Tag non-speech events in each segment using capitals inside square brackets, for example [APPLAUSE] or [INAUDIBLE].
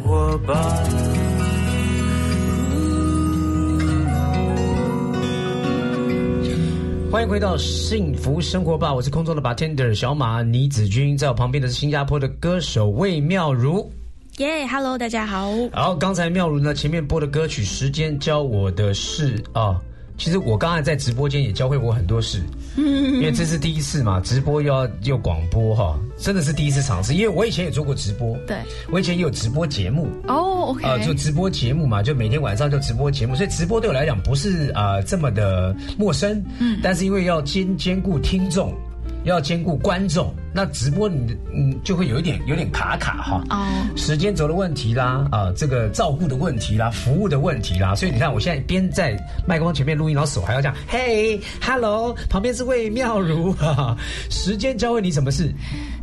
福生活吧。欢迎回到幸福生活吧，我是空中的 bartender 小马倪子君，在我旁边的是新加坡的歌手魏妙如。耶、h e l l o 大家好。好，刚才妙如呢前面播的歌曲《时间教我的事》啊，其实我刚才在直播间也教会我很多事，嗯。因为这是第一次嘛，直播又要又广播哈，真的是第一次尝试。因为我以前也做过直播，对，我以前也有直播节目，哦、o k 呃，就直播节目嘛，就每天晚上就直播节目，所以直播对我来讲不是啊、呃这么的陌生，嗯，但是因为要兼兼顾听众，要兼顾观众，那直播你的嗯就会有一点有点卡卡哈，哦。时间轴的问题啦，啊、这个照顾的问题啦，服务的问题啦，所以你看我现在边在麦克风前面录音，然后手还要这样，嘿，hello，旁边是魏妙如，哈哈，时间教会你什么事？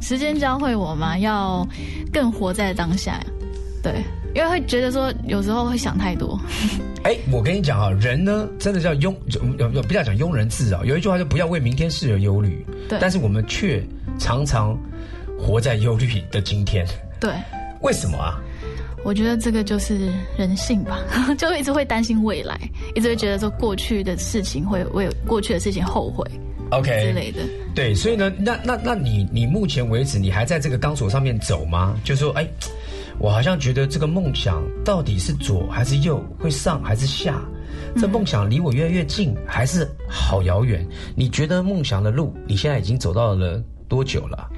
时间教会我嘛，要更活在当下。对，因为会觉得说有时候会想太多。哎，我跟你讲啊，人呢真的叫庸，有有不要讲庸人自扰。有一句话就不要为明天事而忧虑，对但是我们却常常活在忧虑的今天，对，为什么啊？我觉得这个就是人性吧，[LAUGHS] 就一直会担心未来，一直会觉得说过去的事情会为过去的事情后悔 OK 之类的。对，所以呢，那那那你你目前为止，你还在这个钢索上面走吗？就说，哎，我好像觉得这个梦想到底是左还是右，会上还是下？这梦想离我越来越近，还是好遥远？你觉得梦想的路，你现在已经走到了多久了？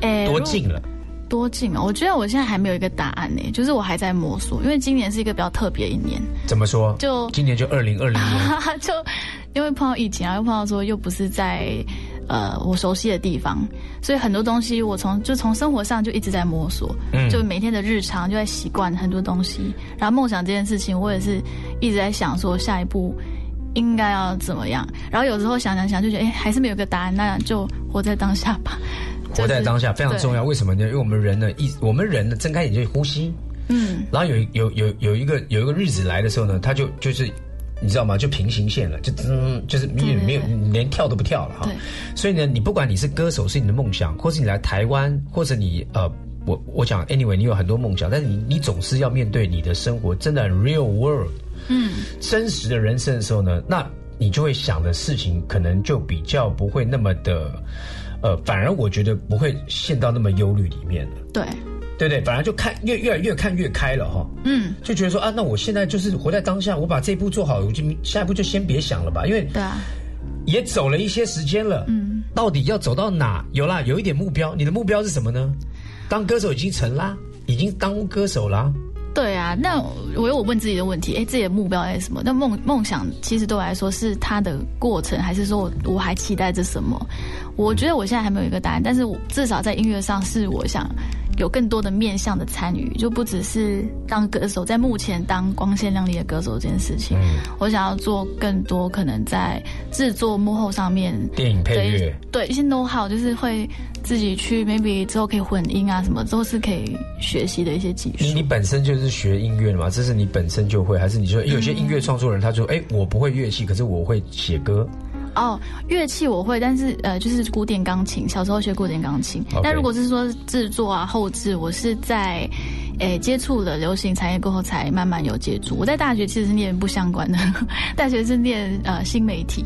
哎多近了？多近啊！我觉得我现在还没有一个答案呢，就是我还在摸索，因为今年是一个比较特别一年，怎么说？就今年就二零二零年，[LAUGHS] 就因为碰到疫情啊，又碰到说又不是在呃我熟悉的地方，所以很多东西我从就从生活上就一直在摸索，嗯就每天的日常就在习惯很多东西，然后梦想这件事情，我也是一直在想说下一步。应该要怎么样？然后有时候想想想，就觉得哎，还是没有个答案，那就活在当下吧。[LAUGHS] [LAUGHS] 活在当下非常重要。要。为什么呢？因为我们人呢，一我们人呢，睁开眼就呼吸，嗯，然后有有有有一个有一个日子来的时候呢，他就就是你知道吗？就平行线了，就嗯，就是没有对对你连跳都不跳了哈对。所以呢，你不管你是歌手是你的梦想，或是你来台湾，或者你呃。我我讲，anyway，你有很多梦想，但是你你总是要面对你的生活，真的很 real world，嗯，真实的人生的时候呢，那你就会想的事情可能就比较不会那么的，呃，反而我觉得不会陷到那么忧虑里面了，对，对不对？反而就看越越来越看越开了哈，嗯，就觉得说啊，那我现在就是活在当下，我把这一步做好，我就下一步就先别想了吧，因为对啊，也走了一些时间了，嗯，到底要走到哪？有啦，有一点目标，你的目标是什么呢？当歌手已经成啦，已经当歌手啦，对啊，那我有我问自己的问题，哎，自己的目标是什么？那梦梦想其实对我来说是它的过程，还是说我我还期待着什么？我觉得我现在还没有一个答案，但是我至少在音乐上是我想有更多的面向的参与，就不只是当歌手，在目前当光鲜亮丽的歌手这件事情，嗯我想要做更多可能在制作幕后上面电影配乐，对一些 know how，就是会自己去 maybe 之后可以混音啊什么，都是可以学习的一些技术。你你本身就是学音乐的嘛？这是你本身就会，还是你说有些音乐创作人他就，哎、我不会乐器，可是我会写歌，哦，乐器我会，但是呃，就是古典钢琴，小时候学古典钢琴。但如果是说制作啊、后置，我是在诶接触了流行产业过后才慢慢有接触。我在大学其实是念不相关的，[LAUGHS] 大学是念呃新媒体。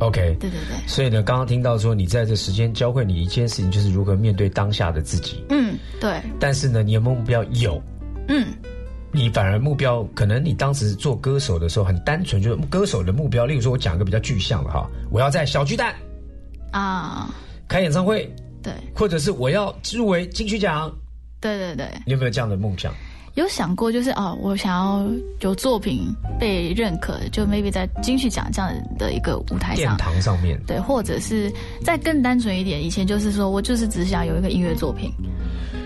OK，对对对，所以呢，刚刚听到说你在这时间教会你一件事情，就是如何面对当下的自己。嗯，对，但是呢，你有没有目标？有，嗯，你反而目标可能你当时做歌手的时候很单纯，就是歌手的目标。例如说，我讲一个比较具象的哈，我要在小巨蛋啊，开演唱会，对或者是我要入围金曲奖，对对对，你有没有这样的梦想？有想过就是哦，我想要有作品被认可，就 maybe 在金曲奖这样的一个舞台上殿。堂上面，对，或者是再更单纯一点，以前就是说我就是只想有一个音乐作品，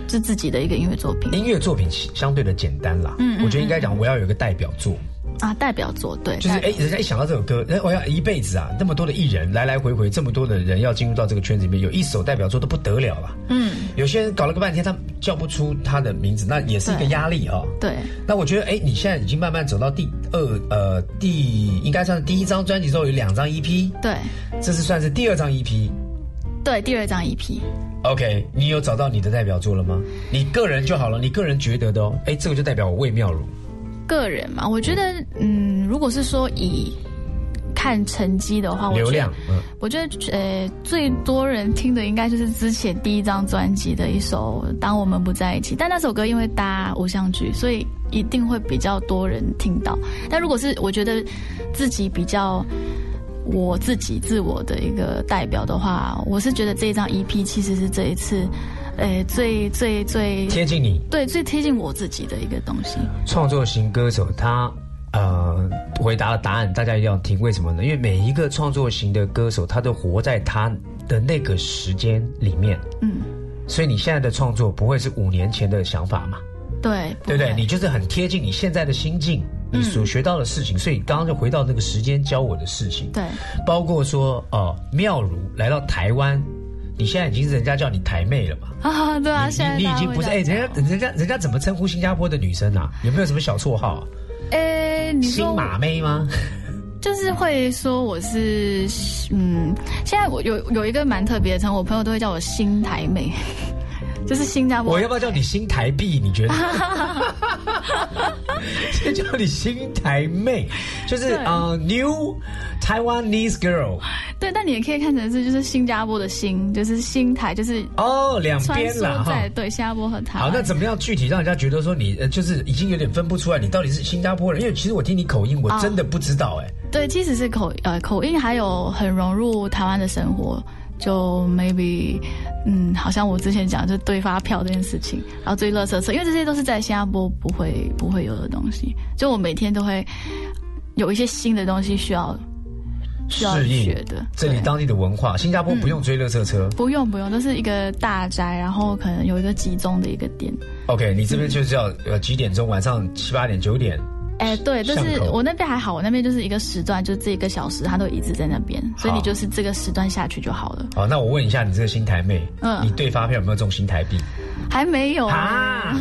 是自己的一个音乐作品音乐作品相对的简单啦。嗯嗯我觉得应该讲，我要有一个代表作。啊，代表作对，就是哎，人家一想到这首歌，哎，我要一辈子啊，那么多的艺人来来回回，这么多的人要进入到这个圈子里面，有一首代表作都不得了了。嗯，有些人搞了个半天，他叫不出他的名字，那也是一个压力啊、哦。对那我觉得，哎，你现在已经慢慢走到第二呃第应该算是第一张专辑之后有两张 EP，对这是算是第二张 EP，对，第二张 EP。OK，你有找到你的代表作了吗？你个人就好了，你个人觉得的哦。哎，这个就代表我魏妙如。个人嘛，我觉得，嗯，如果是说以看成绩的话，我觉得流量，嗯，我觉得呃，最多人听的应该就是之前第一张专辑的一首《当我们不在一起》，但那首歌因为搭偶像剧，所以一定会比较多人听到。但如果是我觉得自己比较我自己自我的一个代表的话，我是觉得这一张 EP 其实是这一次，呃，最最最贴近你对最贴近我自己的一个东西。创作型歌手，他呃回答的答案，大家一定要听。为什么呢？因为每一个创作型的歌手，他都活在他的那个时间里面，嗯，所以你现在的创作不会是五年前的想法嘛？对，对不对？你就是很贴近你现在的心境，你所学到的事情。所以刚刚就回到那个时间教我的事情，对包括说哦、妙如来到台湾，你现在已经是人家叫你台妹了嘛？啊，对啊，你现在你你已经不是哎，人家人家人家怎么称呼新加坡的女生啊？有没有什么小绰号、啊？诶，你新说马妹吗？就是会说我是，嗯，现在我有有一个蛮特别的称呼，我朋友都会叫我新台妹，就是新加坡。我要不要叫你新台币？你觉得？[LAUGHS] 先叫你新台妹，就是对呃、New Taiwanese girl 对，但你也可以看成是就是新加坡的新，就是新台，就是哦，两边啦哈。对新加坡和台好，那怎么样具体让人家觉得说你呃，就是已经有点分不出来，你到底是新加坡人？因为其实我听你口音，我真的不知道哎、对，其实是口呃口音，还有很融入台湾的生活。就 maybe，嗯，好像我之前讲就对发票这件事情，然后追乐色车，因为这些都是在新加坡不会不会有的东西，就我每天都会有一些新的东西需要需要适应学的。这里当地的文化。新加坡不用追乐色车、不用不用，都是一个大宅，然后可能有一个集中的一个点。o k 你这边就是要呃几点钟？晚上七八点、九点。哎，对，但是我那边还好，我那边就是一个时段，就这一个小时，它都一直在那边，所以你就是这个时段下去就好了。好，那我问一下，你这个新台妹，嗯你对发票有没有中新台币？还没有啊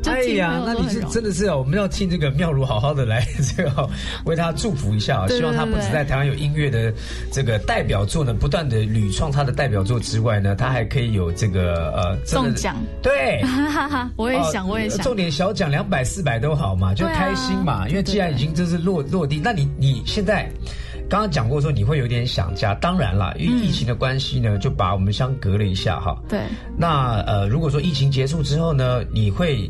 就 [LAUGHS] 哎呀，那你是真的是哦，我们要替这个妙如好好的来这个哦为他祝福一下希望他不止在台湾有音乐的这个代表作呢，不断的屡创他的代表作之外呢，他还可以有这个呃中奖。对，[LAUGHS] 我也想，哦我也想重。点小奖两百四百都好嘛，就开心嘛。因为既然已经就是落落地，那你你现在刚刚讲过说你会有点想家，当然啦，因为疫情的关系呢，就把我们相隔了一下哈。对，那呃，如果说疫情结束之后呢，你会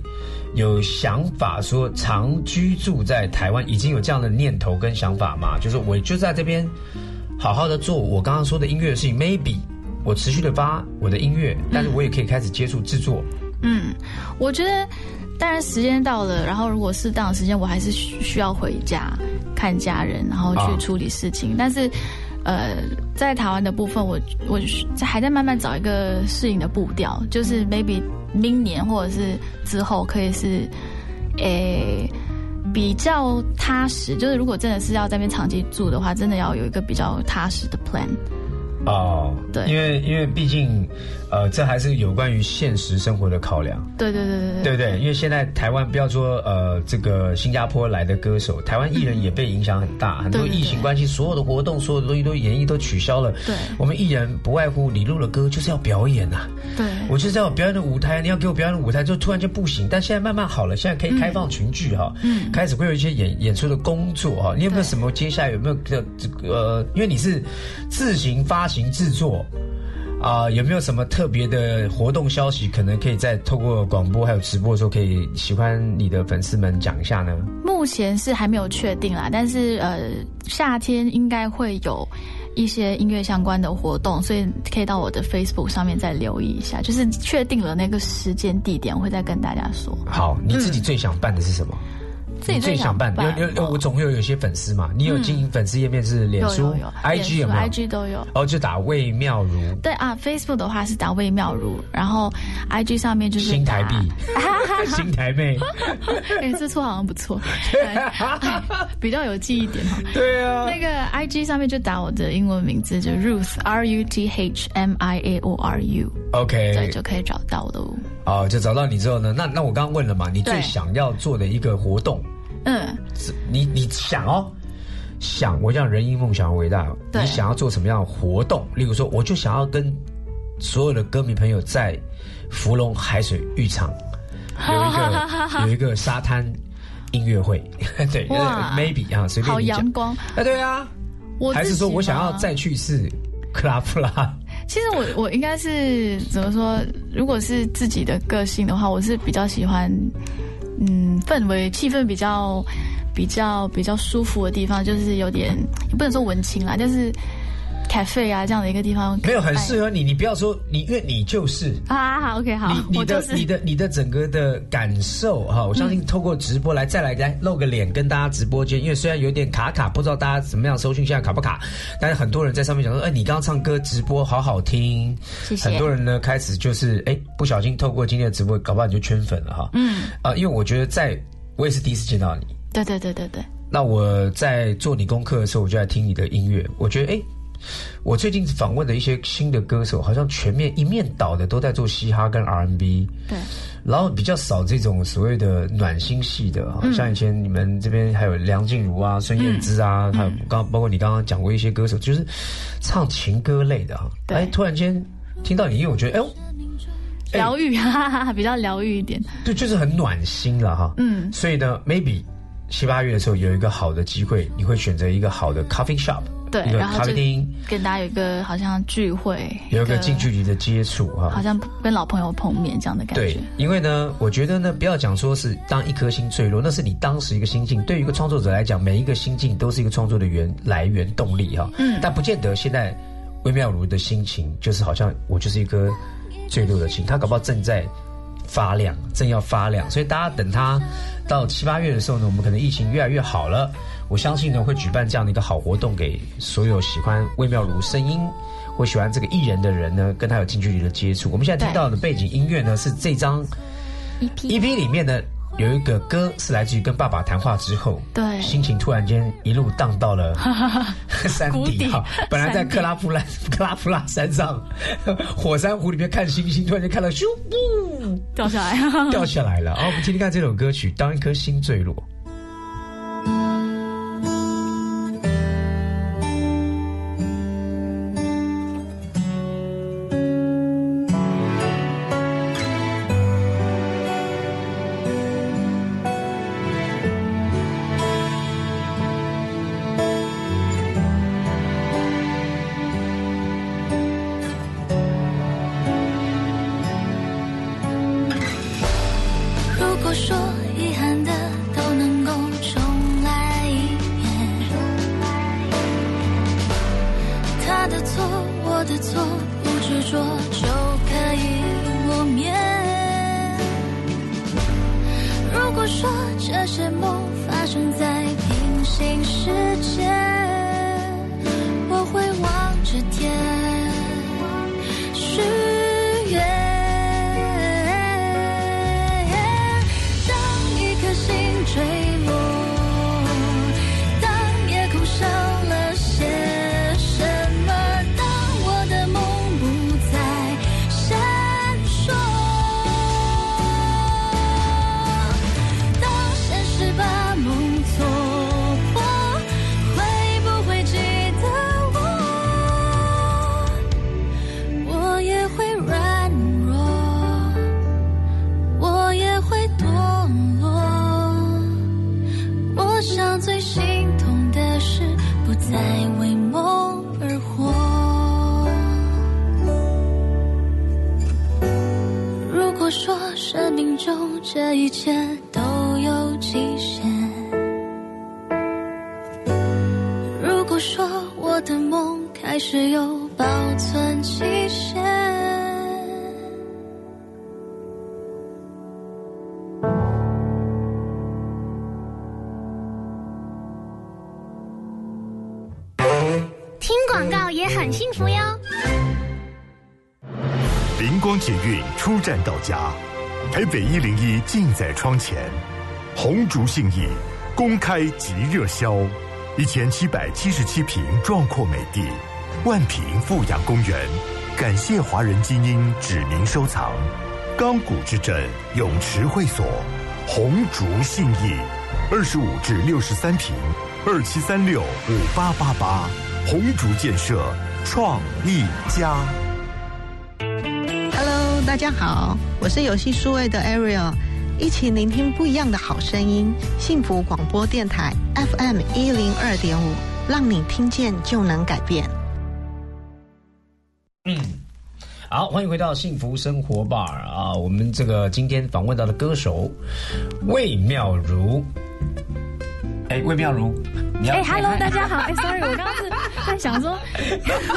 有想法说常居住在台湾，已经有这样的念头跟想法吗？就是我就在这边好好的做我刚刚说的音乐的事情，maybe 我持续的发我的音乐，但是我也可以开始接触制作。嗯，我觉得当然时间到了，然后如果适当的时间，我还是需需要回家看家人，然后啊去处理事情。但是，呃，在台湾的部分，我我还在慢慢找一个适应的步调，就是 maybe 明年或者是之后可以是，诶。比较踏实，就是如果真的是要在那边长期住的话，真的要有一个比较踏实的 plan。哦，对因为因为毕竟，呃，这还是有关于现实生活的考量，对对对对对？因为现在台湾不要说呃这个新加坡来的歌手，台湾艺人也被影响很大，很多对对疫情关系，所有的活动、所有的东西都演艺都取消了。对我们艺人不外乎你录了歌就是要表演呐、对我就是要有表演的舞台，你要给我表演的舞台，就突然就不行。但现在慢慢好了，现在可以开放群聚哈，嗯开始会有一些演演出的工作哈。你有没有什么接下来有没有这这个呃，因为你是自行发行制作。啊、有没有什么特别的活动消息？可能可以在透过广播还有直播的时候，可以喜欢你的粉丝们讲一下呢？目前是还没有确定啦，但是呃，夏天应该会有一些音乐相关的活动，所以可以到我的 Facebook 上面再留意一下。就是确定了那个时间地点，我会再跟大家说。好，你自己最想办的是什么？自己你最想办？办有有，我总会有有些粉丝嘛。你有经营粉丝页面是脸书有有有、IG 有没有？？IG 都有。哦，就打魏妙如对啊，Facebook 的话是打魏妙如，然后 IG 上面就是新台币，[LAUGHS] 新台妹。哎，这错好像不错，[LAUGHS] 哎比较有记忆点哈。对啊，那个 IG 上面就打我的英文名字，就 Ruth R U T H M I A O R U。OK，对就可以找到喽。哦，就找到你之后呢，那那我刚刚问了嘛，你最想要做的一个活动，嗯，是你你想哦，想，我讲人因梦想而伟大，你想要做什么样的活动？例如说，我就想要跟所有的歌迷朋友在芙蓉海水浴场 [LAUGHS] 有一个有一个沙滩音乐会，[LAUGHS] 对哇，maybe 啊，随便好你讲阳。光。啊，对啊，我还是说我想要再去一次克拉夫拉？其实我我应该是怎么说？如果是自己的个性的话，我是比较喜欢，嗯，氛围气氛比较比较比较舒服的地方，就是有点也不能说文青啦，但是 cafe 啊这样的一个地方，没有很适合合你，你不要说你，因为你就是。啊。好，OK，好，你你的、就是你的你的整个的感受哈，我相信透过直播来再来来露个脸跟大家直播间，因为虽然有点卡卡，不知道大家怎么样搜讯现在卡不卡，但是很多人在上面讲说，哎，你刚刚唱歌直播好好听，谢谢很多人呢开始就是哎不小心透过今天的直播，搞不好你就圈粉了哈。嗯，啊、因为我觉得在我也是第一次见到你，对对对对对，那我在做你功课的时候，我就在听你的音乐，我觉得哎。诶我最近访问的一些新的歌手，好像全面一面倒的都在做嘻哈跟 R&B，对，然后比较少这种所谓的暖心系的，嗯像以前你们这边还有梁静茹啊、孙燕姿啊，嗯。还有刚包括你刚刚讲过一些歌手，就是唱情歌类的啊。对。哎，突然间听到你因为，我觉得哎呦，哎。疗愈，哈哈哈，比较疗愈一点。对就是很暖心了哈。嗯，所以呢，maybe 七八月的时候有一个好的机会，你会选择一个好的 coffee shop，一个对然后就咖啡厅，跟大家有一个好像聚会，有一个近距离的接触哈。好像跟老朋友碰面这样的感对觉。，因为呢，我觉得呢，不要讲说是当一颗心坠落，那是你当时一个心境。对于一个创作者来讲，每一个心境都是一个创作的源来源动力哈。嗯，但不见得现在微妙如的心情就是好像我就是一颗坠落的心，他搞不好正在发亮，正要发亮。所以大家等他到七八月的时候呢，我们可能疫情越来越好了，我相信呢会举办这样的一个好活动，给所有喜欢微妙如声音。或喜欢这个艺人的人呢，跟他有近距离的接触。我们现在听到的背景音乐呢，是这张 EP EP 里面呢有一个歌是来自于跟爸爸谈话之后，对心情突然间一路荡到了 [LAUGHS] 山谷底底哈。本来在克拉夫拉 [LAUGHS] 克拉夫拉山上火山湖里面看星星，突然间看到咻不掉下来，掉下来了。好，我们听听看这首歌曲《当一颗星坠落》。站到家，台北一零一近在窗前，红竹信义公开即热销，一千七百七十七平壮阔美地，万平富阳公园，感谢华人精英指名收藏，钢骨之镇泳池会所，红竹信义，二十五至六十三平，二七三六五八八八，红竹建设创意家。Hello，大家好，我是游戏数位的 Ariel，一起聆听不一样的好声音，幸福广播电台 FM 一零二点五，让你听见就能改变。嗯好，欢迎回到幸福生活 bar 啊！我们这个今天访问到的歌手魏妙如，哎，魏妙如，哎、h e l l o 大家好。哎、s o r r y 我刚刚是 [LAUGHS] 在想说，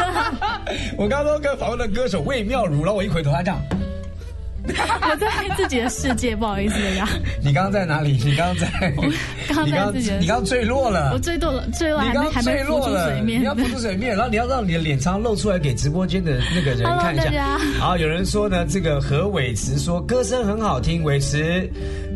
[LAUGHS] 我刚刚跟访问的歌手魏妙如，然后我一回头，他这样，[LAUGHS] 我在自己的世界，不好意思呀。你刚刚在哪里？你刚刚在，刚刚刚在自己的你刚刚坠落了我。坠落了，坠落还没还没坠落浮出水了，面你要。浮出水面，然后你要让你的脸常露出来给直播间的那个人看一下。好，有人说呢，这个何伟慈说歌声很好听，伟慈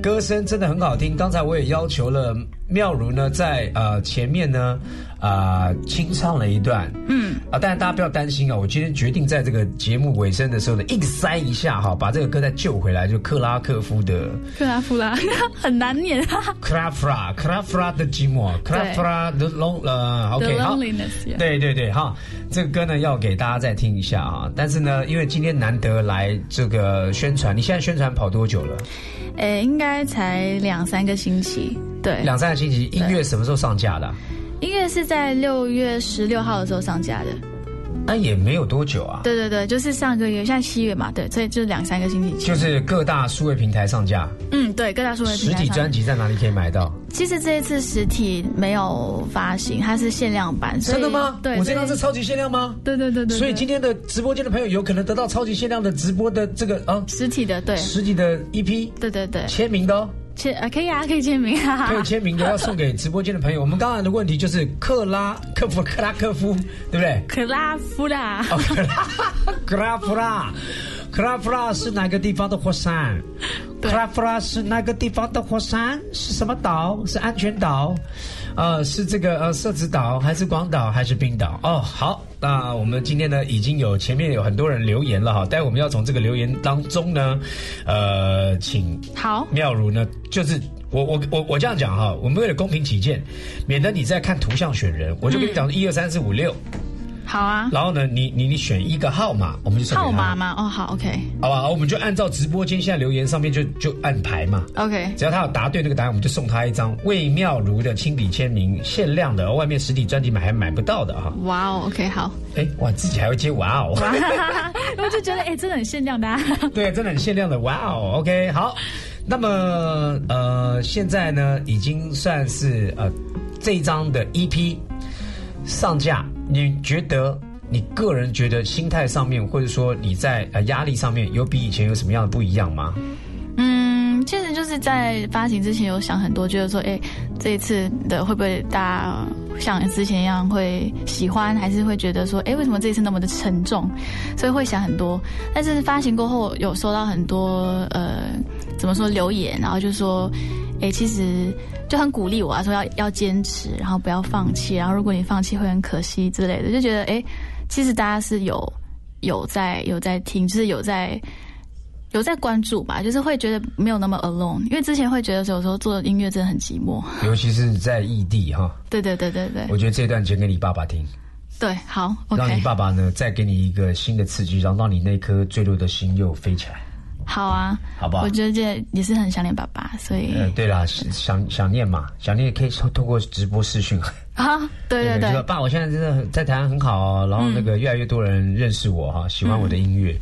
歌声真的很好听。刚才我也要求了妙如呢，在呃前面呢啊、清唱了一段，嗯啊，但是大家不要担心啊，我今天决定在这个节目尾声的时候呢，硬塞一下哈，把这个歌再救回来，就克拉克夫的。克拉夫拉很难念啊。克拉夫拉，克拉夫拉的寂寞，克拉夫拉的 long 呃，OK 好，对对对，哈，这个歌呢要给大家再听一下啊。但是呢，因为今天难得来这个宣传，你现在宣传跑多久了？呃、应该才两三个星期。对，两三个星期。音乐什么时候上架的啊？音乐是在六月十六号的时候上架的。那也没有多久啊，对对对，就是上个月，现在七月嘛，对，所以就是两三个星期。就是各大数位平台上架。嗯，对，各大数位平实体专辑在哪里可以买到？其实这一次实体没有发行，它是限量版。真的吗？对，我这张是超级限量吗？对对对对，所以今天的直播间的朋友有可能得到超级限量的直播的这个啊实体的，对实体的 EP 对对对，签名的哦。签啊可以啊，可以签名啊，可以签名的要送给直播间的朋友。我们刚才的问题就是克拉克夫克拉科夫，对不对？克拉夫啦，哦，克拉克拉夫拉，克拉夫拉是哪个地方的火山？克拉夫拉是哪个地方的火山？是什么岛？是安全岛？呃，是这个呃社子岛，还是广岛，还是冰岛？哦，好，那我们今天呢已经有前面有很多人留言了哈，待会我们要从这个留言当中呢，呃，请好，妙如呢，就是我我我我这样讲哈，我们为了公平起见，免得你在看图像选人，我就跟你讲一二三四五六，好啊，然后呢，你你你选一个号码，我们就号码？吗？哦，好，OK 好吧，我们就按照直播间现在留言上面就就按排嘛。OK，只要他有答对那个答案，我们就送他一张魏妙如的亲笔签名，限量的，外面实体专辑买还买不到的哈。哇哦，OK 好，哎，哇，自己还会接哇哦，[LAUGHS] 我就觉得哎，真的很限量的啊，对，真的很限量的，哇哦，OK，好。那么呃，现在呢，已经算是呃这一张的 EP 上架，你觉得你个人觉得心态上面，或者说你在呃压力上面，有比以前有什么样的不一样吗？嗯，其实就是在发行之前有想很多，觉得说，哎，这一次的会不会大家像之前一样会喜欢，还是会觉得说，哎，为什么这一次那么的沉重？所以会想很多。但是发行过后，有收到很多呃，怎么说留言，然后就说，哎，其实就很鼓励我啊，说要要坚持，然后不要放弃，然后如果你放弃会很可惜之类的，就觉得，哎，其实大家是有有在有在听，就是有在。有在关注吧，就是会觉得没有那么 alone，因为之前会觉得有时候做音乐真的很寂寞。[LAUGHS] 尤其是在异地哈，对对对对对。我觉得这段讲给你爸爸听，对，好让你爸爸呢再给你一个新的刺激，然后让你那颗坠落的心又飞起来，好啊，好不好我？觉得这也是很想念爸爸，所以呃，对啦，想想念嘛，想念也可以通通过直播视讯。[LAUGHS] 啊，对对对，爸，我现在真的很在台湾很好哦，然后那个越来越多人认识我哈，喜欢我的音乐，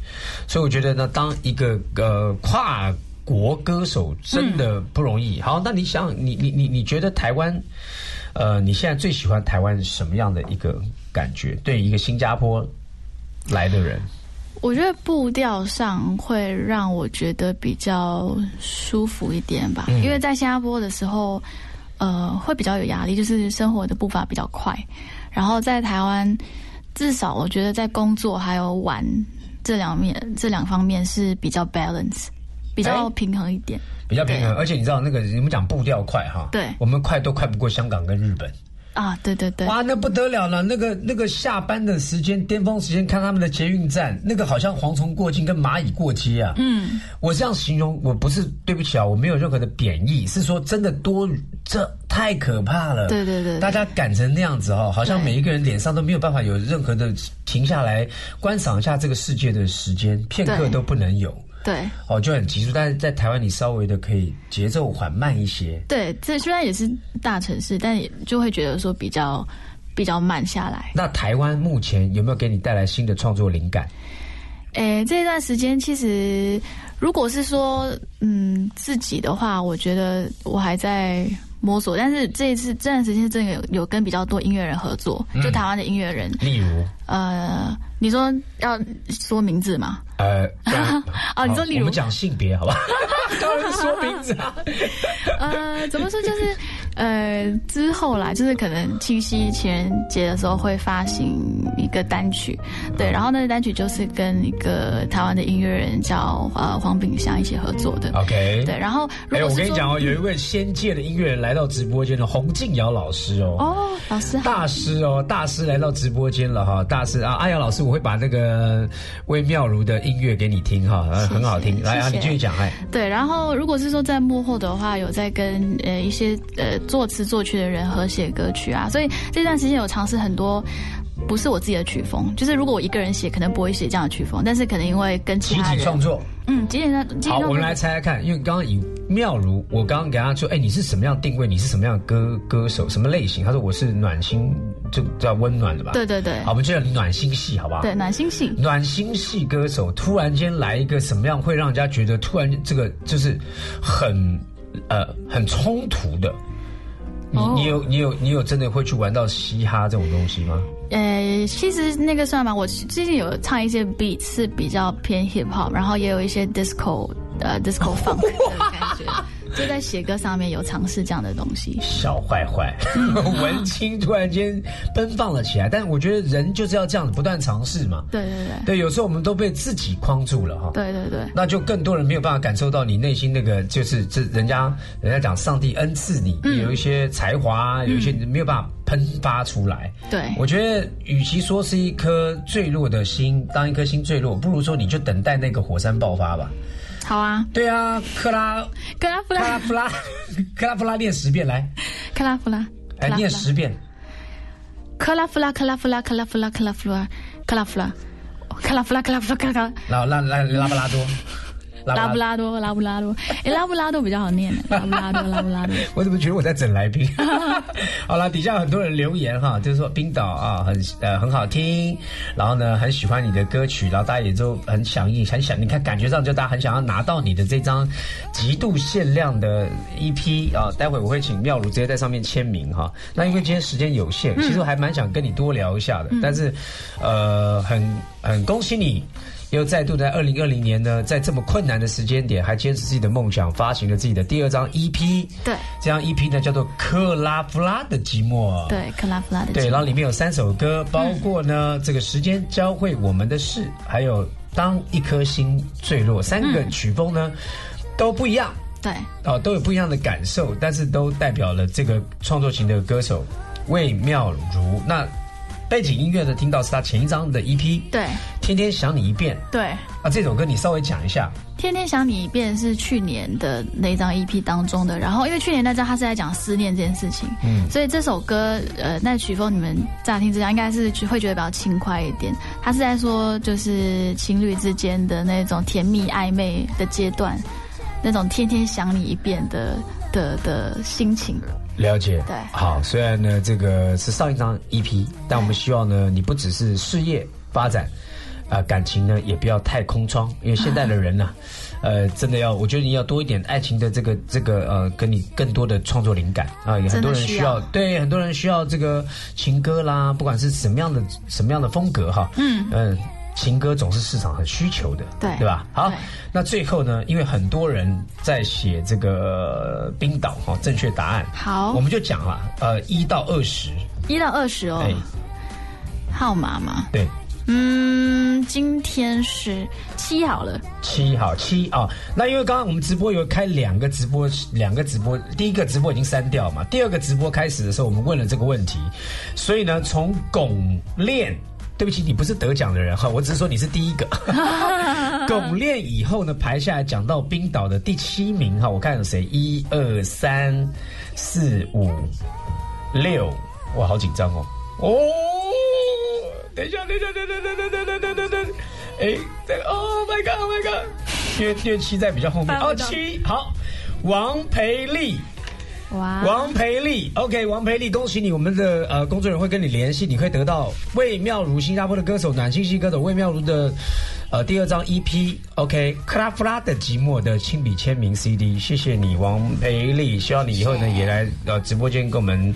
所以我觉得呢，当一个呃跨国歌手真的不容易。好，那你想，你你你你觉得台湾，呃，你现在最喜欢台湾什么样的一个感觉？对于一个新加坡来的人，我觉得步调上会让我觉得比较舒服一点吧，嗯因为在新加坡的时候，呃，会比较有压力，就是生活的步伐比较快，然后在台湾，至少我觉得在工作还有玩这两面这两方面是比较 balance，比较哎平衡一点。比较平衡，而且你知道那个你们讲步调快哈，对我们快都快不过香港跟日本。啊，对对对，哇，那不得了了！那个那个下班的时间，巅峰时间看他们的捷运站，那个好像蝗虫过境跟蚂蚁过街啊。嗯，我这样形容，我不是对不起啊，我没有任何的贬义，是说真的多，这太可怕了。对对对大家赶成那样子哦，好像每一个人脸上都没有办法有任何的停下来观赏一下这个世界的时间，片刻都不能有。对哦，就很急促，但是在台湾你稍微的可以节奏缓慢一些。对，这虽然也是大城市，但也就会觉得说比较比较慢下来。那台湾目前有没有给你带来新的创作灵感？诶，这一段时间其实，如果是说嗯自己的话，我觉得我还在摸索。但是这一次这段时间真的有有跟比较多音乐人合作，就台湾的音乐人。例如，呃，你说要说名字吗？呃，[LAUGHS] 哦，你说例如我们讲性别好吧？[LAUGHS] 当然说名字啊。[LAUGHS] 呃，怎么说就是呃之后啦，就是可能七夕情人节的时候会发行一个单曲，对，然后那个单曲就是跟一个台湾的音乐人叫呃黄炳祥一起合作的。OK，对，然后如哎，我跟你讲哦，有一位仙界的音乐人来到直播间的洪静瑶老师哦。哦，老师好，大师哦，大师来到直播间了哈！大师啊，阿瑶老师，我会把那个魏妙如的音乐给你听哈，很好听。来啊，你继续讲哎。对，然后如果是说在幕后的话，有在跟呃一些呃作词作曲的人和写歌曲啊，所以这段时间有尝试很多。不是我自己的曲风，就是如果我一个人写，可能不会写这样的曲风，但是可能因为跟其集他人，体创作。嗯，集体创，集体好，我们来猜猜看，因为刚刚以妙如，我刚刚给他说，哎，你是什么样定位？你是什么样的歌歌手？什么类型？他说我是暖心，就叫温暖的吧。对对对好，我们就叫暖心系，好不好？对，暖心系，暖心系歌手突然间来一个什么样，会让人家觉得突然这个就是很呃很冲突的。你哦。你有你有你有真的会去玩到嘻哈这种东西吗？呃，其实那个算吧，我最近有唱一些 beat 是比较偏 hip hop，然后也有一些 disco 呃 disco funk 的感觉，[LAUGHS] 就在写歌上面有尝试这样的东西。小坏坏，[LAUGHS] 文青突然间奔放了起来。但我觉得人就是要这样子不断尝试嘛。对对对，对，有时候我们都被自己框住了哈。对对对。那就更多人没有办法感受到你内心那个，就是这人家人家讲上帝恩赐你、嗯有一些才华，有一些没有办法喷发出来。对我觉得与其说是一颗坠落的心，当一颗心坠落，不如说你就等待那个火山爆发吧。好啊，对啊，克拉克拉夫拉，克拉夫拉，克拉夫拉 [LAUGHS] 念十遍来，克拉夫拉，哎，克拉夫拉。念十遍。克拉夫拉，克拉夫拉，克拉夫拉，克拉夫拉，克拉夫拉，克拉夫拉，克拉夫拉，克拉。然后拉拉拉布拉多，拉布拉多，拉布拉多，哎，拉布拉多比较好念，[LAUGHS] 拉布拉多，拉布拉多。我怎么觉得我在整来宾？[LAUGHS] 好了，底下很多人留言哈，就是说冰岛啊很呃很好听，然后呢很喜欢你的歌曲，然后大家也都很响应，很想你看感觉上就大家很想要拿到你的这张极度限量的 EP 啊，待会我会请妙如直接在上面签名哈。那因为今天时间有限，其实我还蛮想跟你多聊一下的，但是呃很很恭喜你。又再度在二零二零年呢，在这么困难的时间点，还坚持自己的梦想，发行了自己的第二张 EP。对这张 EP 呢叫做《克拉夫拉的寂寞》。对，克拉夫拉的寂寞。对然后里面有三首歌，包括呢、这个时间教会我们的事，还有当一颗心坠落，三个曲风呢、都不一样。对哦，都有不一样的感受，但是都代表了这个创作型的歌手魏妙如。那背景音乐呢，听到是他前一张的 EP，对。天天想你一遍。对，啊，这首歌你稍微讲一下。天天想你一遍是去年的那张 EP 当中的，然后因为去年那张他是在讲思念这件事情，嗯。所以这首歌呃，那曲风你们乍听之下应该是会觉得比较轻快一点，他是在说就是情侣之间的那种甜蜜暧昧的阶段，那种天天想你一遍的的的心情。了解，对。好，虽然呢这个是上一张 EP，但我们希望呢你不只是事业发展，啊、感情呢也不要太空窗，因为现在的人呢、[LAUGHS] 呃，真的要，我觉得你要多一点爱情的这个这个呃，跟你更多的创作灵感啊，有很多人需要，需要对，很多人需要这个情歌啦，不管是什么样的什么样的风格哈，嗯。嗯。情歌总是市场很需求的，对。对吧？好，那最后呢，因为很多人在写这个冰岛哈、正确答案，好。我们就讲了，呃，一到二十，一到二十哦，哎，号码嘛，对，嗯，今天是七好了。七好七啊、那因为刚刚我们直播有开两个直播，两个直播，第一个直播已经删掉嘛，第二个直播开始的时候我们问了这个问题，所以呢，从拱链。对不起，你不是得奖的人哈，我只是说你是第一个。[LAUGHS] 巩练以后呢，排下来讲到冰岛的第七名哈，我看有谁？一二三四五六，哇，好紧张哦！哦，等一下，等一下，等等等等等等等等等，哎，这个，Oh my God，Oh my God，因为因为七在比较后面哦，七好，王培丽。哇，王培丽，OK，王培丽，恭喜你，我们的呃工作人员会跟你联系，你可以得到魏妙如新加坡的歌手暖心系歌手魏妙如的呃第二张 EP，OK，、克拉夫拉的寂寞的亲笔签名 CD，谢谢你，王培丽，希望你以后呢也来呃直播间跟我们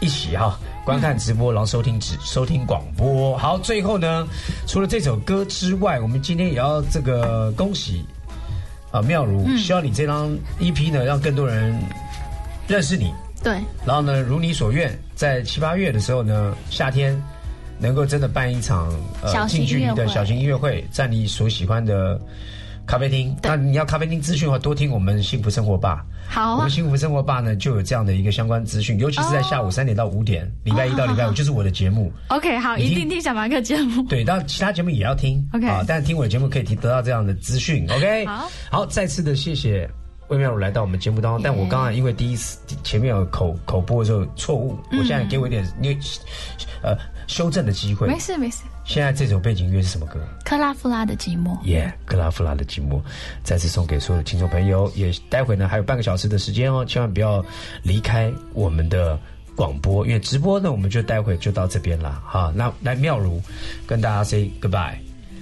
一起哈。观看直播，然后收听直收听广播。好，最后呢，除了这首歌之外，我们今天也要这个恭喜啊妙如，希望你这张 EP 呢，让更多人认识你。对，然后呢，如你所愿，在七八月的时候呢，夏天能够真的办一场呃近距离的小型音乐会，在你所喜欢的咖啡厅。那你要咖啡厅资讯的话，多听我们幸福生活吧。好啊我们，幸福生活吧呢就有这样的一个相关资讯，尤其是在下午三点到五点，礼拜一到礼拜五 [LAUGHS] 就是我的节目。OK，好，一定听小马哥节目。对，当然其他节目也要听 OK 啊，但是听我的节目可以提得到这样的资讯。OK，好，好，再次的谢谢魏妙如来到我们节目当中，但我刚刚因为第一次前面有口口播的时候错误，我现在给我一点因为呃修正的机会没。事没事，现在这首背景音乐是什么歌？克拉夫拉的寂寞。耶，克拉夫拉的寂寞，再次送给所有的听众朋友。也待会呢还有半个小时的时间哦，千万不要离开我们的广播，因为直播呢我们就待会就到这边了哈。那来妙如跟大家 say goodbye，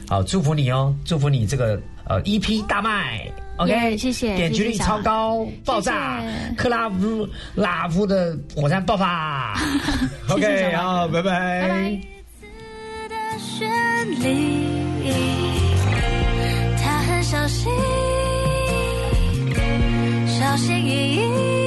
好，祝福你哦，祝福你这个呃一批大卖。OK，谢谢点击率超高，爆炸克拉夫拉夫的火山爆发。[LAUGHS] OK，好，拜拜，拜拜。的旋律，他很小心，小心翼翼，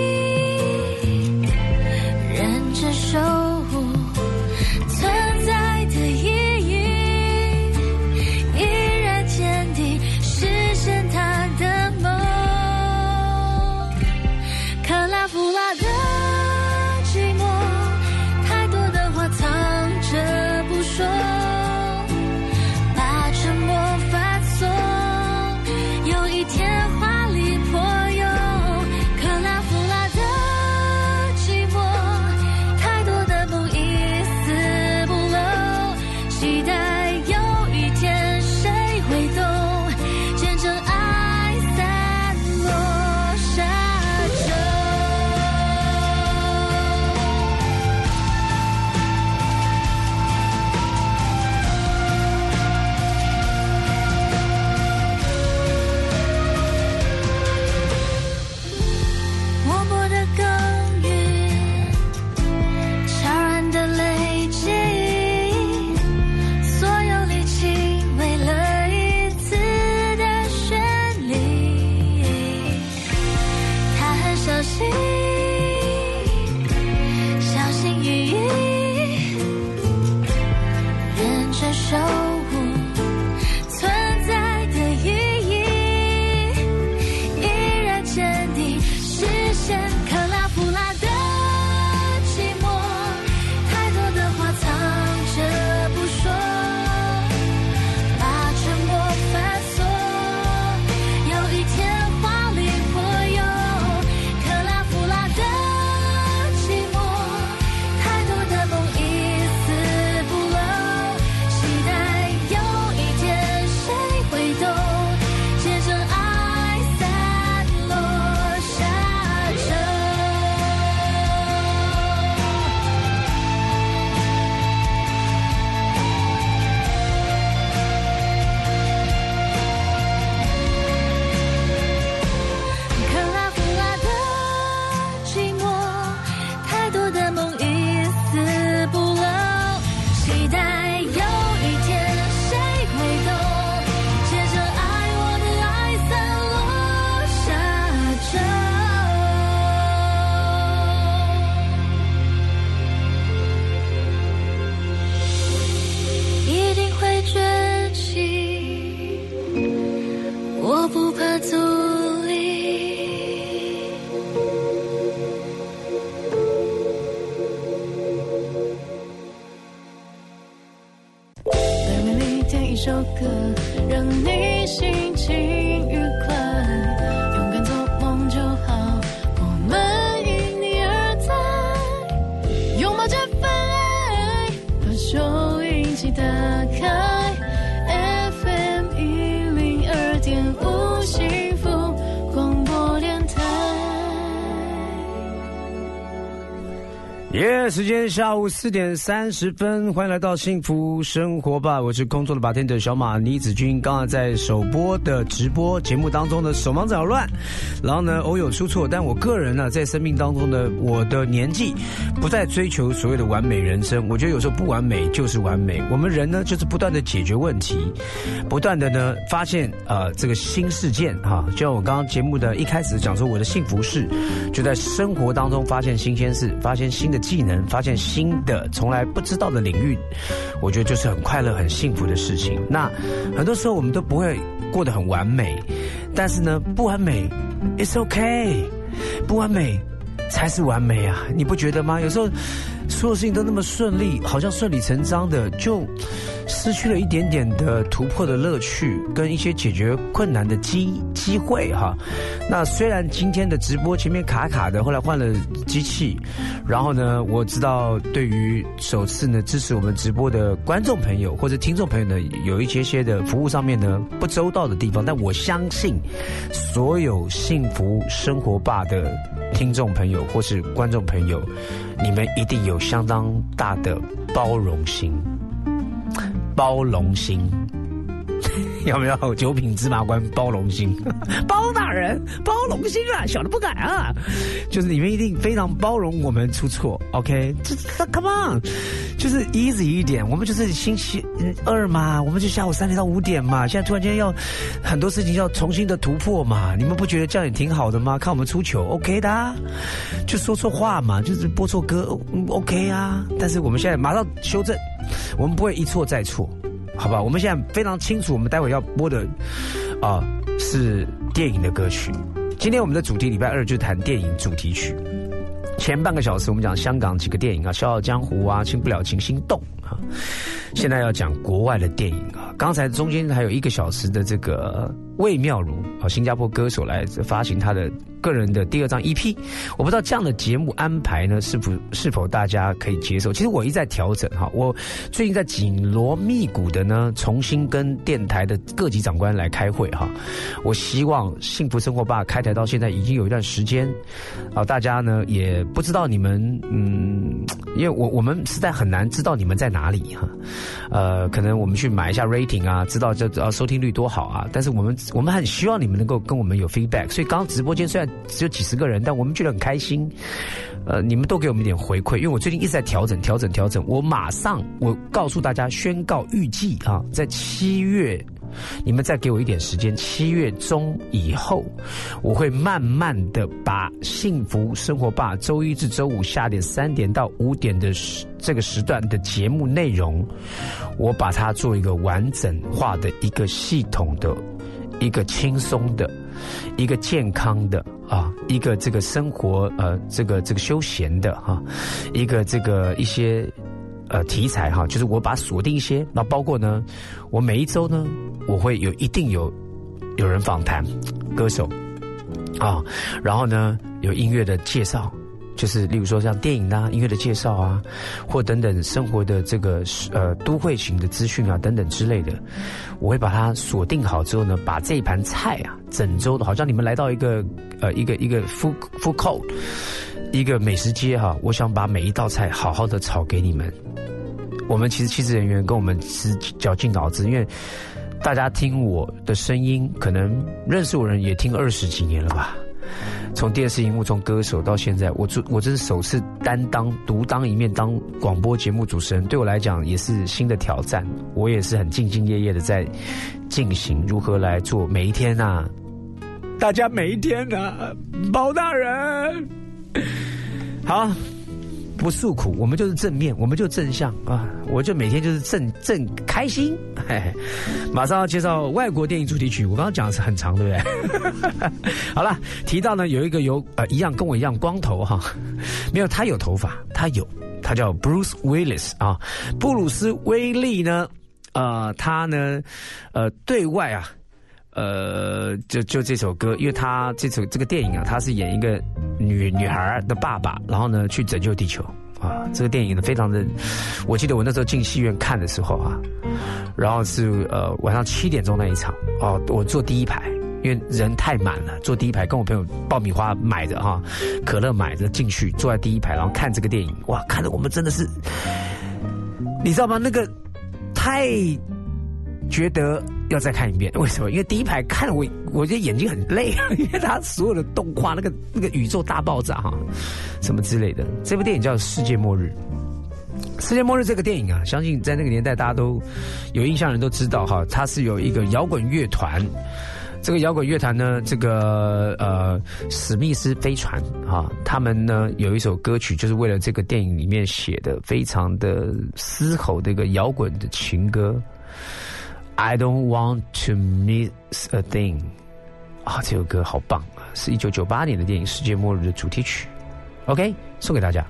走下午四点三十分，欢迎来到幸福生活吧！我是工作的白天的小马倪子君。刚刚在首播的直播节目当中呢，手忙脚乱，然后呢偶有出错，但我个人呢，在生命当中呢，我的年纪不再追求所谓的完美人生。我觉得有时候不完美就是完美。我们人呢，就是不断的解决问题，不断的呢发现呃这个新事件哈。就像我刚刚节目的一开始讲说，我的幸福是就在生活当中发现新鲜事，发现新的技能，发现新的从来不知道的领域，我觉得就是很快乐、很幸福的事情。那很多时候我们都不会过得很完美，但是呢，不完美，it's OK，不完美才是完美啊！你不觉得吗？有时候所有事情都那么顺利，好像顺理成章的，就失去了一点点的突破的乐趣，跟一些解决困难的机机会哈。那虽然今天的直播前面卡卡的，后来换了机器，然后呢，我知道对于首次呢支持我们直播的观众朋友或者听众朋友呢，有一些些的服务上面呢不周到的地方，但我相信所有幸福生活吧的听众朋友或是观众朋友，你们一定有相当大的包容心，包容心。[LAUGHS] 要不要九品芝麻官包容心？[LAUGHS] 包大人包容心啊，小的不敢啊。就是你们一定非常包容我们出错，OK？这 Come on，就是 easy 一点。我们就是星期二嘛，我们就下午三点到五点嘛。现在突然间要很多事情要重新的突破嘛，你们不觉得这样也挺好的吗？看我们出糗，OK 的、啊。就说错话嘛，就是播错歌，OK 啊。但是我们现在马上修正，我们不会一错再错。好吧，我们现在非常清楚，我们待会要播的啊、是电影的歌曲。今天我们的主题礼拜二就谈电影主题曲。前半个小时我们讲香港几个电影啊，《笑傲江湖》啊，《清不了情》、《心动》啊。现在要讲国外的电影啊。刚才中间还有一个小时的这个魏妙如啊，新加坡歌手来发行他的个人的第二张 EP。我不知道这样的节目安排呢，是否是否大家可以接受？其实我一直在调整哈，我最近在紧锣密鼓的呢，重新跟电台的各级长官来开会哈。我希望幸福生活吧开台到现在已经有一段时间啊，大家呢也不知道你们嗯，因为我我们实在很难知道你们在哪里哈。呃，可能我们去买一下 rating 啊，知道这啊收听率多好啊，但是我们我们很希望你们能够跟我们有 feedback，所以刚刚直播间虽然只有几十个人，但我们觉得很开心。呃，你们都给我们一点回馈，因为我最近一直在调整、调整、调整。我马上我告诉大家，宣告预计啊，在七月，你们再给我一点时间，七月中以后，我会慢慢的把幸福生活吧周一至周五下点三点到五点的时这个时段的节目内容，我把它做一个完整化的一个系统的。一个轻松的，一个健康的啊，一个这个生活呃，这个这个休闲的哈、一个这个一些呃题材哈，就是我把它锁定一些，那包括呢，我每一周呢，我会有一定有有人访谈歌手啊，然后呢有音乐的介绍。就是，例如说像电影啊、音乐的介绍啊，或等等生活的这个呃都会型的资讯啊等等之类的，我会把它锁定好之后呢，把这一盘菜啊，整周的，好像你们来到一个呃一个一个 food food court，一个美食街哈、我想把每一道菜好好的炒给你们。我们其实气质人员跟我们是绞尽脑汁，因为大家听我的声音，可能认识我人也听二十几年了吧。从电视荧幕，从歌手到现在，我做我这是首次担当独当一面当广播节目主持人，对我来讲也是新的挑战。我也是很兢兢业业的在进行如何来做每一天啊，大家每一天啊，包大人好。不诉苦，我们就是正面，我们就正向啊！我就每天就是正正开心。嘿嘿，马上要介绍外国电影主题曲，我刚刚讲的是很长，对不对？[LAUGHS] 好了，提到呢有一个有呃一样跟我一样光头哈，没有他有头发，他有，他叫 Bruce Willis 啊，布鲁斯威利呢。呃，他呢，呃，对外啊，呃，就就这首歌，因为他这首这个电影啊，他是演一个女女孩的爸爸，然后呢去拯救地球啊。这个电影呢，非常的，我记得我那时候进戏院看的时候啊，然后是呃晚上七点钟那一场哦，我坐第一排。因为人太满了，坐第一排，跟我朋友爆米花买的哈，可乐买的进去，坐在第一排，然后看这个电影，哇，看的我们真的是，你知道吗？那个太觉得要再看一遍，为什么？因为第一排看我，我觉得眼睛很累啊，[LAUGHS] 因为他所有的动画，那个那个宇宙大爆炸哈，什么之类的。这部电影叫《世界末日》，《世界末日》这个电影啊，相信在那个年代大家都有印象人都知道哈，它是有一个摇滚乐团。这个摇滚乐团呢，这个呃史密斯飞船啊，他们呢有一首歌曲，就是为了这个电影里面写的，非常的嘶吼的一个摇滚的情歌。I don't want to miss a thing，啊，这首歌好棒啊，是一九九八年的电影《世界末日》的主题曲。OK，送给大家。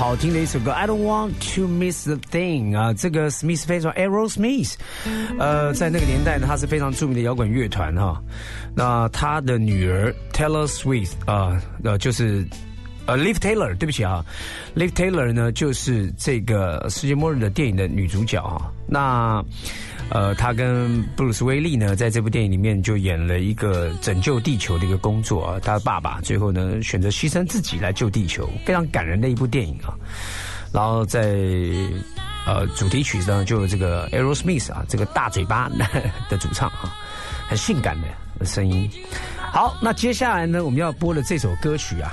好听的一首歌，I don't want to miss the thing 啊，这个 Smith 非常 Aerosmith，呃，在那个年代呢，他是非常著名的摇滚乐团哈。那他的女儿 Taylor Swift 啊，呃，就是呃 Liv Taylor，对不起啊，Liv Taylor 呢，就是这个世界末日的电影的女主角啊。那呃，她跟布鲁斯威利呢，在这部电影里面就演了一个拯救地球的一个工作啊。他的爸爸最后呢，选择牺牲自己来救地球，非常感人的一部电影啊。然后在呃主题曲上就有这个 Aerosmith 啊，这个大嘴巴 [LAUGHS] 的主唱啊，很性感的声音。好，那接下来呢，我们要播的这首歌曲啊。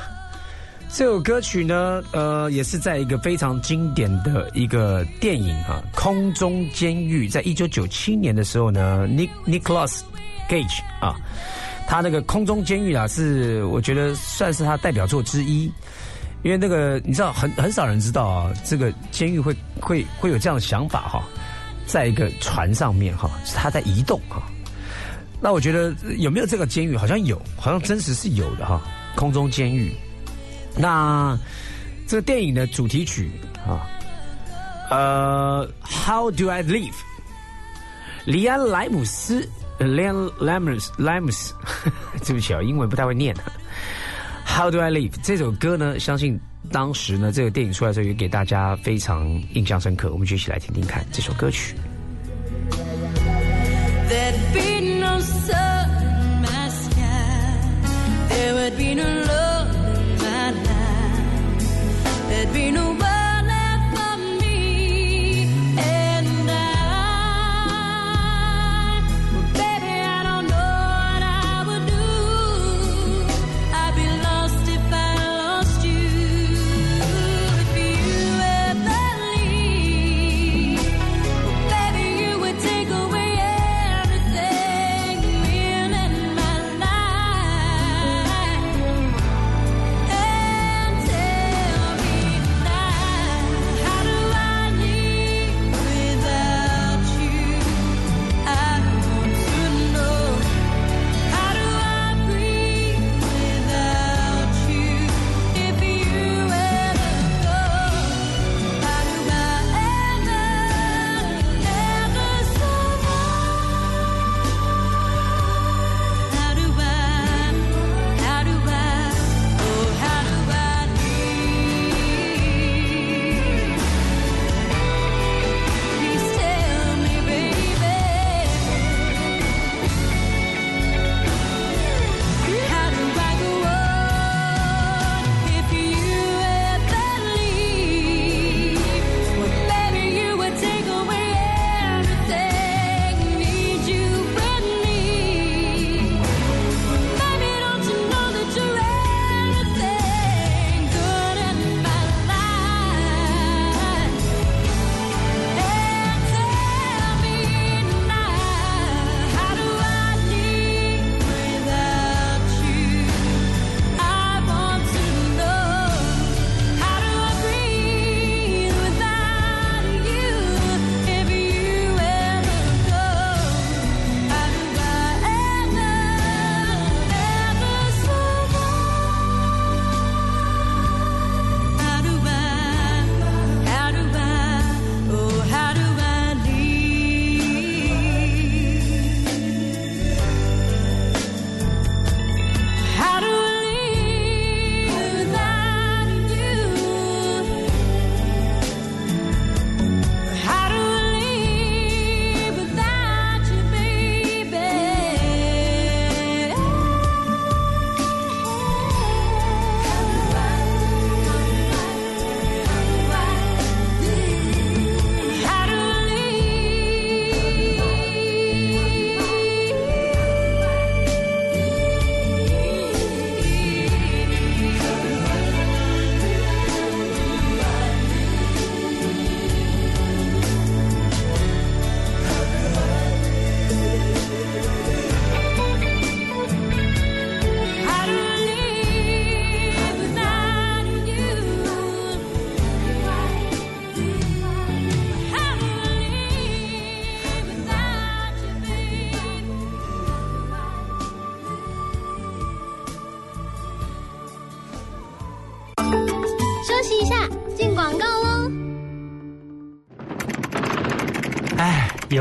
这首歌曲呢，呃，也是在一个非常经典的一个电影啊，《空中监狱》。在一九九七年的时候呢，Nick Nicholas Gage 啊，他那个《空中监狱》啊，是我觉得算是他代表作之一。因为那个你知道，很很少人知道啊，这个监狱会会会有这样的想法哈，在一个船上面哈，他在移动哈。那我觉得有没有这个监狱？好像有，好像真实是有的哈，《空中监狱》。那这个电影的主题曲啊，呃，How do I live？李安·莱姆斯，Liam Lemus Lemus，对不起啊，英文不太会念。How do I live？这首歌呢，相信当时呢，这个电影出来的时候也给大家非常印象深刻。我们就一起来听听看这首歌曲。There'd be no sun in my sky. There would be no love. There'd be no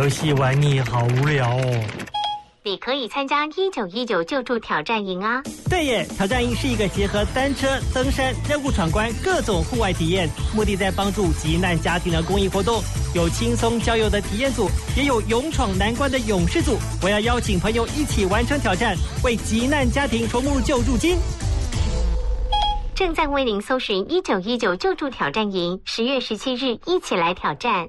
游戏玩腻，好无聊哦。你可以参加一九一九救助挑战营啊！对耶，挑战营是一个结合单车、登山、任务闯关各种户外体验，目的在帮助急难家庭的公益活动。有轻松郊游的体验组，也有勇闯难关的勇士组。我要邀请朋友一起完成挑战，为急难家庭筹募救助金。正在为您搜寻一九一九救助挑战营，十月十七日一起来挑战。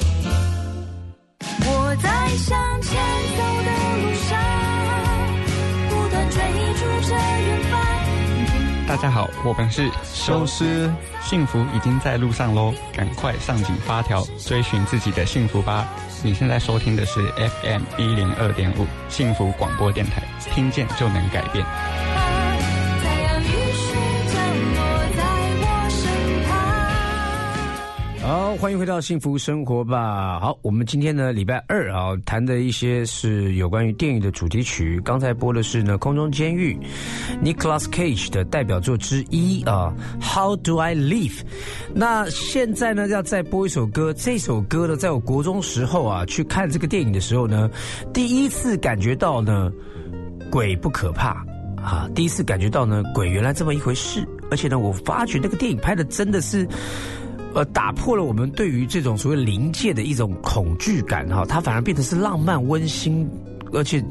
向前走的路上，不断追逐着远方。大家好，我们是修斯，幸福已经在路上喽，赶快上紧发条，追寻自己的幸福吧。你现在收听的是 FM 一零二点五幸福广播电台，听见就能改变。好，欢迎回到幸福生活吧。好，我们今天呢，礼拜二啊，谈的一些是有关于电影的主题曲。刚才播的是呢，《空中监狱》，Nicolas Cage 的代表作之一啊，《How Do I Live》。那现在呢，要再播一首歌。这首歌呢，在我国中时候啊，去看这个电影的时候呢，第一次感觉到呢，鬼不可怕啊，第一次感觉到呢，鬼原来这么一回事。而且呢，我发觉那个电影拍的真的是。呃，打破了我们对于这种所谓临界的一种恐惧感哈，它反而变得是浪漫温馨，而且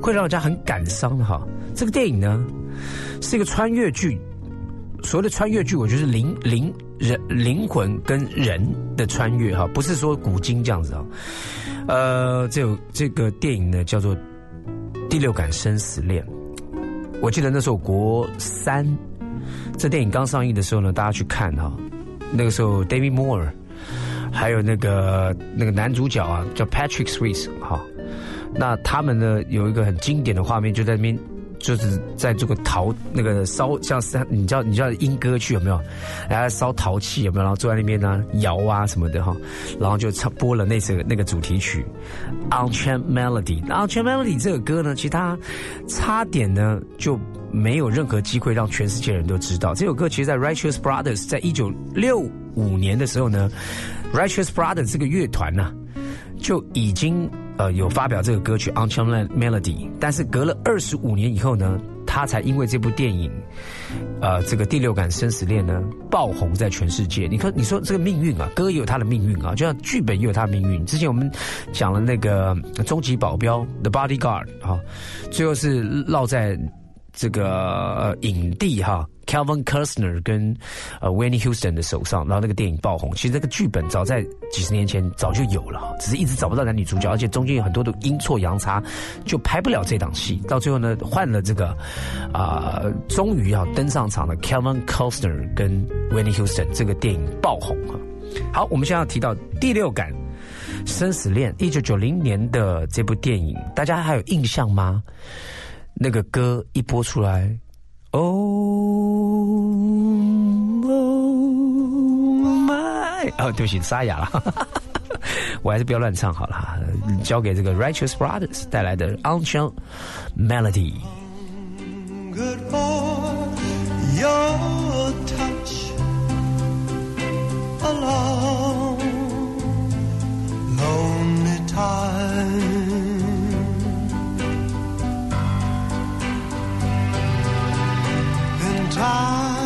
会让人家很感伤的哈。这个电影呢，是一个穿越剧，所谓的穿越剧，我觉得是灵灵人灵魂跟人的穿越哈，不是说古今这样子啊。呃，这这个电影呢叫做《第六感生死恋》，我记得那时候国三，这电影刚上映的时候呢，大家去看哈。那个时候，David Moore，还有那个那个男主角啊，叫 Patrick Swayze 哈。那他们呢有一个很经典的画面，就在那边，就是在这个陶那个烧，像三你知道你知道莺歌剧有没有？然后烧陶器有没有？然后坐在那边呢摇啊什么的哈。然后就唱播了那首那个主题曲《Unchain Melody》。《Unchain Melody》这个歌呢，其实它差点呢就。没有任何机会让全世界人都知道这首歌。其实，在 Righteous Brothers 在一九六五年的时候呢，Righteous Brothers 这个乐团呢就已经呃有发表这个歌曲《Unchained Melody》，但是隔了二十五年以后呢，他才因为这部电影，呃，这个《第六感生死恋》呢爆红在全世界。你看，你说这个命运啊，歌也有它的命运啊，就像剧本也有它的命运。之前我们讲了那个《终极保镖》The Bodyguard 啊，最后是落在。这个影帝哈 Kevin Costner 跟呃 Winnie Houston 的手上，然后那个电影爆红。其实这个剧本早在几十年前早就有了，只是一直找不到男女主角，而且中间有很多的阴错阳差，就拍不了这档戏。到最后呢，换了这个啊，终于要登上场的 Kevin Costner 跟 Winnie Houston，这个电影爆红啊。好，我们现在要提到第六感生死恋，一九九零年的这部电影，大家还有印象吗？那个歌一播出来哦哦，对不起，沙哑了，我还是不要乱唱好了，交给这个 Righteous Brothers 带来的《Unchained Melody》。good for your touch along lonely time. In time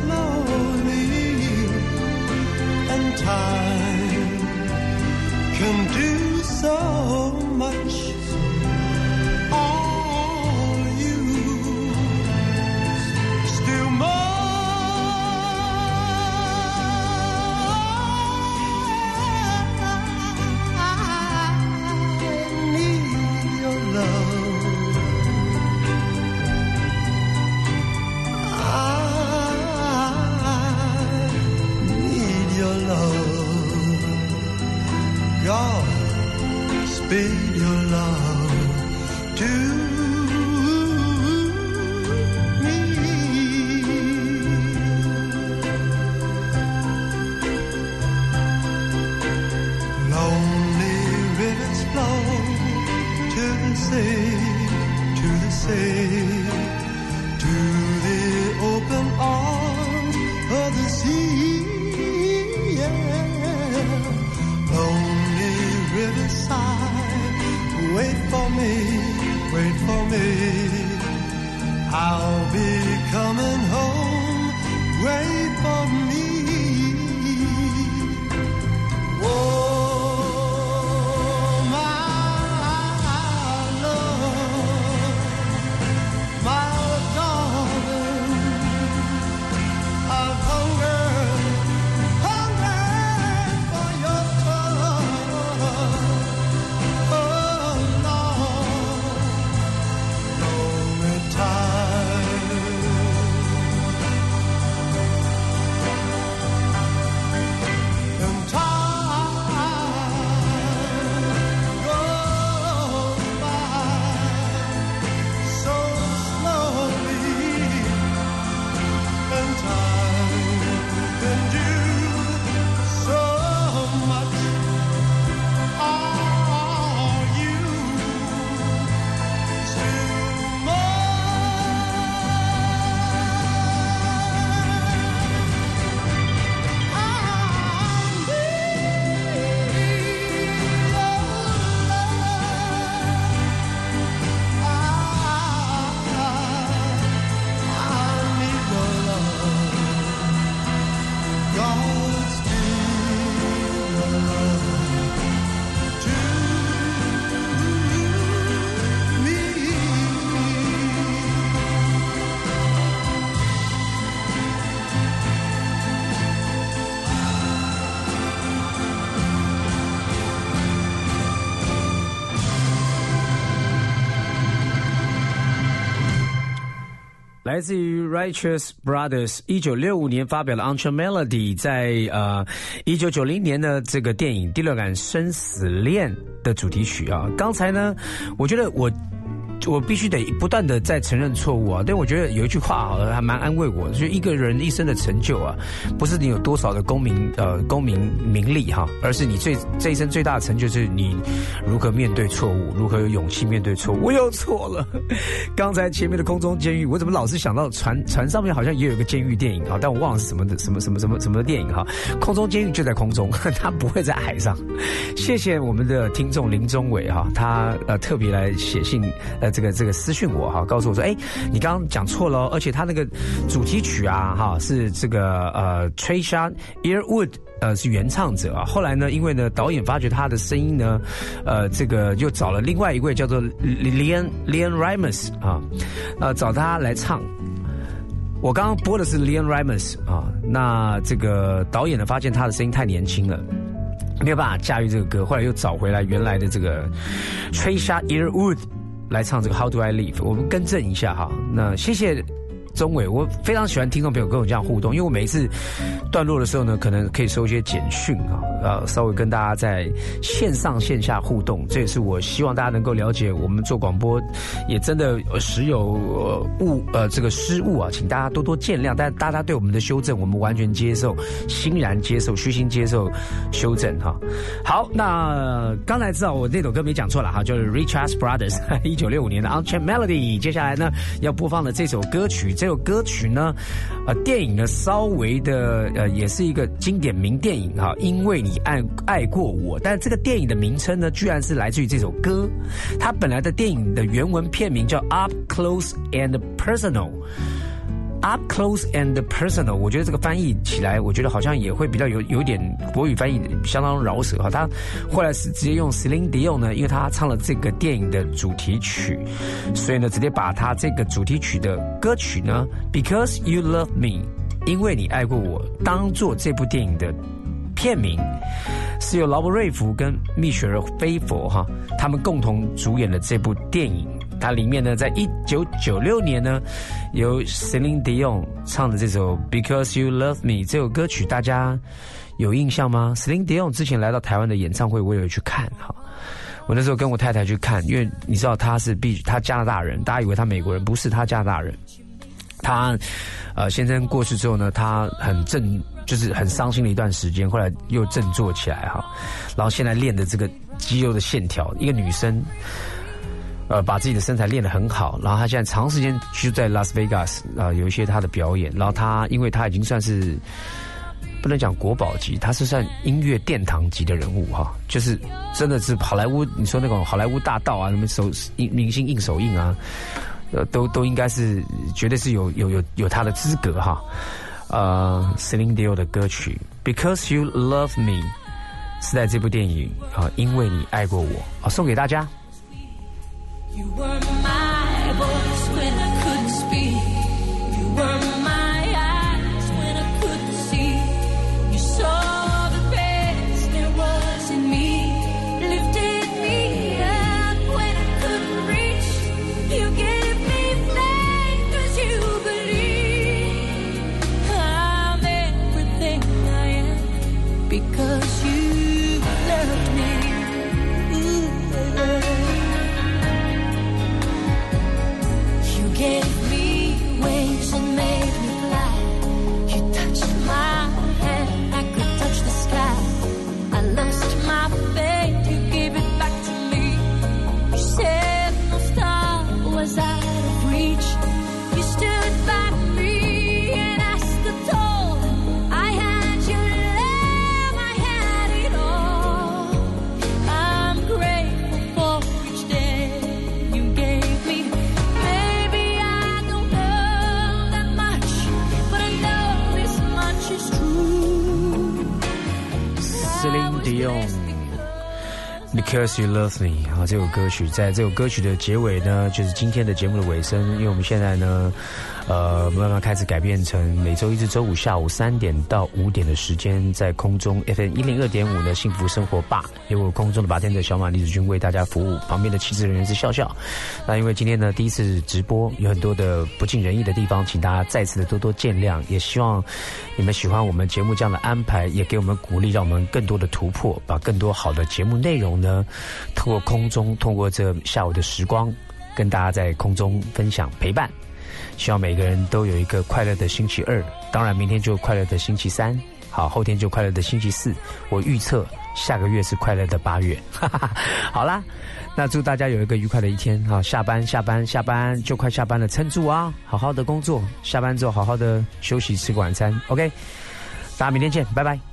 slowly, and time can do so much. 来自于 Righteous Brothers，一九六五年发表的《u n c h a Melody》，在呃一九九零年的这个电影《第六感生死恋》的主题曲啊。刚才呢，我觉得我。我必须得不断的在承认错误啊！但我觉得有一句话好了，还蛮安慰我，就一个人一生的成就啊，不是你有多少的功名呃功名名利哈，而是你最这一生最大的成就是你如何面对错误，如何有勇气面对错误。我又错了，[LAUGHS] 刚才前面的空中监狱，我怎么老是想到船船上面好像也有一个监狱电影啊？但我忘了是什么的什么什么什么什么的电影哈。空中监狱就在空中，[LAUGHS] 它不会在海上。谢谢我们的听众林宗伟哈，他呃特别来写信呃。这个这个私讯我哈，告诉我说，哎，你刚刚讲错了，而且他那个主题曲啊，哈，是这个呃，Trisha Earwood 呃是原唱者啊。后来呢，因为呢导演发觉他的声音呢，呃，这个又找了另外一位叫做 Leon Leon Rimes 啊，呃，找他来唱。我刚刚播的是 Leon Rimes 啊，那这个导演呢发现他的声音太年轻了。没有办法驾驭这个歌，后来又找回来原来的这个 Trisha Earwood。来唱这个 How Do I Live？我们更正一下哈。那谢谢钟伟，我非常喜欢听众朋友跟我这样互动，因为我每一次段落的时候呢，可能可以收一些简讯啊，呃，稍微跟大家在线上线下互动。这也是我希望大家能够了解，我们做广播也真的时有误呃这个失误啊，请大家多多见谅。但大家对我们的修正，我们完全接受，欣然接受，虚心接受修正哈。好，那刚才知道我那首歌没讲错了哈，就是 Richards Brothers 一九六五年的《Unchained Melody》。接下来呢，要播放的这首歌曲。这首歌曲呢，呃，电影呢稍微的呃，也是一个经典名电影哈，因为你你爱爱过我，但这个电影的名称呢，居然是来自于这首歌，它本来的电影的原文片名叫《Up Close and Personal》。Up close and personal，我觉得这个翻译起来，我觉得好像也会比较有有点国语翻译相当饶舌哈。他后来是直接用 Celine Dion 呢，因为他唱了这个电影的主题曲，所以呢，直接把他这个主题曲的歌曲呢，Because You Love Me，因为你爱过我，当做这部电影的片名，是由劳勃瑞福跟蜜雪儿菲佛哈他们共同主演的这部电影。它里面呢，在一九九六年呢，由 Celine Dion 唱的这首《Because You Love Me》这首歌曲，大家有印象吗？Celine Dion 之前来到台湾的演唱会，我有去看哈。我那时候跟我太太去看，因为你知道他是必他加拿大人，大家以为他美国人，不是他加拿大人。他呃先生过世之后呢，他很振，就是很伤心的一段时间，后来又振作起来哈，然后现在练的这个肌肉的线条，一个女生。呃，把自己的身材练得很好，然后她现在长时间居住在拉斯维加斯啊，有一些她的表演，然后她因为她已经算是不能讲国宝级，她是算音乐殿堂级的人物哈，就是真的是好莱坞，你说那种好莱坞大道啊，什么手印明星印手印啊，呃，都都应该是绝对是有有有有他的资格哈。呃，Celine Dion 的歌曲《Because You Love Me》是在这部电影啊，因为你爱过我啊，送给大家。用。Because you love me 啊，这首歌曲在这首歌曲的结尾呢，就是今天的节目的尾声。因为我们现在呢，呃，慢慢开始改变成每周一至周五下午三点到五点的时间，在空中 FM 一零二点五的幸福生活吧，由我空中的白天的小马李子君为大家服务，旁边的气质人员是笑笑。那因为今天呢第一次直播，有很多的不尽人意的地方，请大家再次的多多见谅，也希望你们喜欢我们节目这样的安排，也给我们鼓励，让我们更多的突破，把更多好的节目内容呢，透过空中，通过这下午的时光，跟大家在空中分享陪伴。希望每个人都有一个快乐的星期二，当然明天就快乐的星期三，好，后天就快乐的星期四。我预测下个月是快乐的八月。哈哈哈。好啦，那祝大家有一个愉快的一天好，下班下班下班就快下班了，撑住啊，好好的工作，下班之后好好的休息，吃个晚餐。OK，大家明天见，拜拜。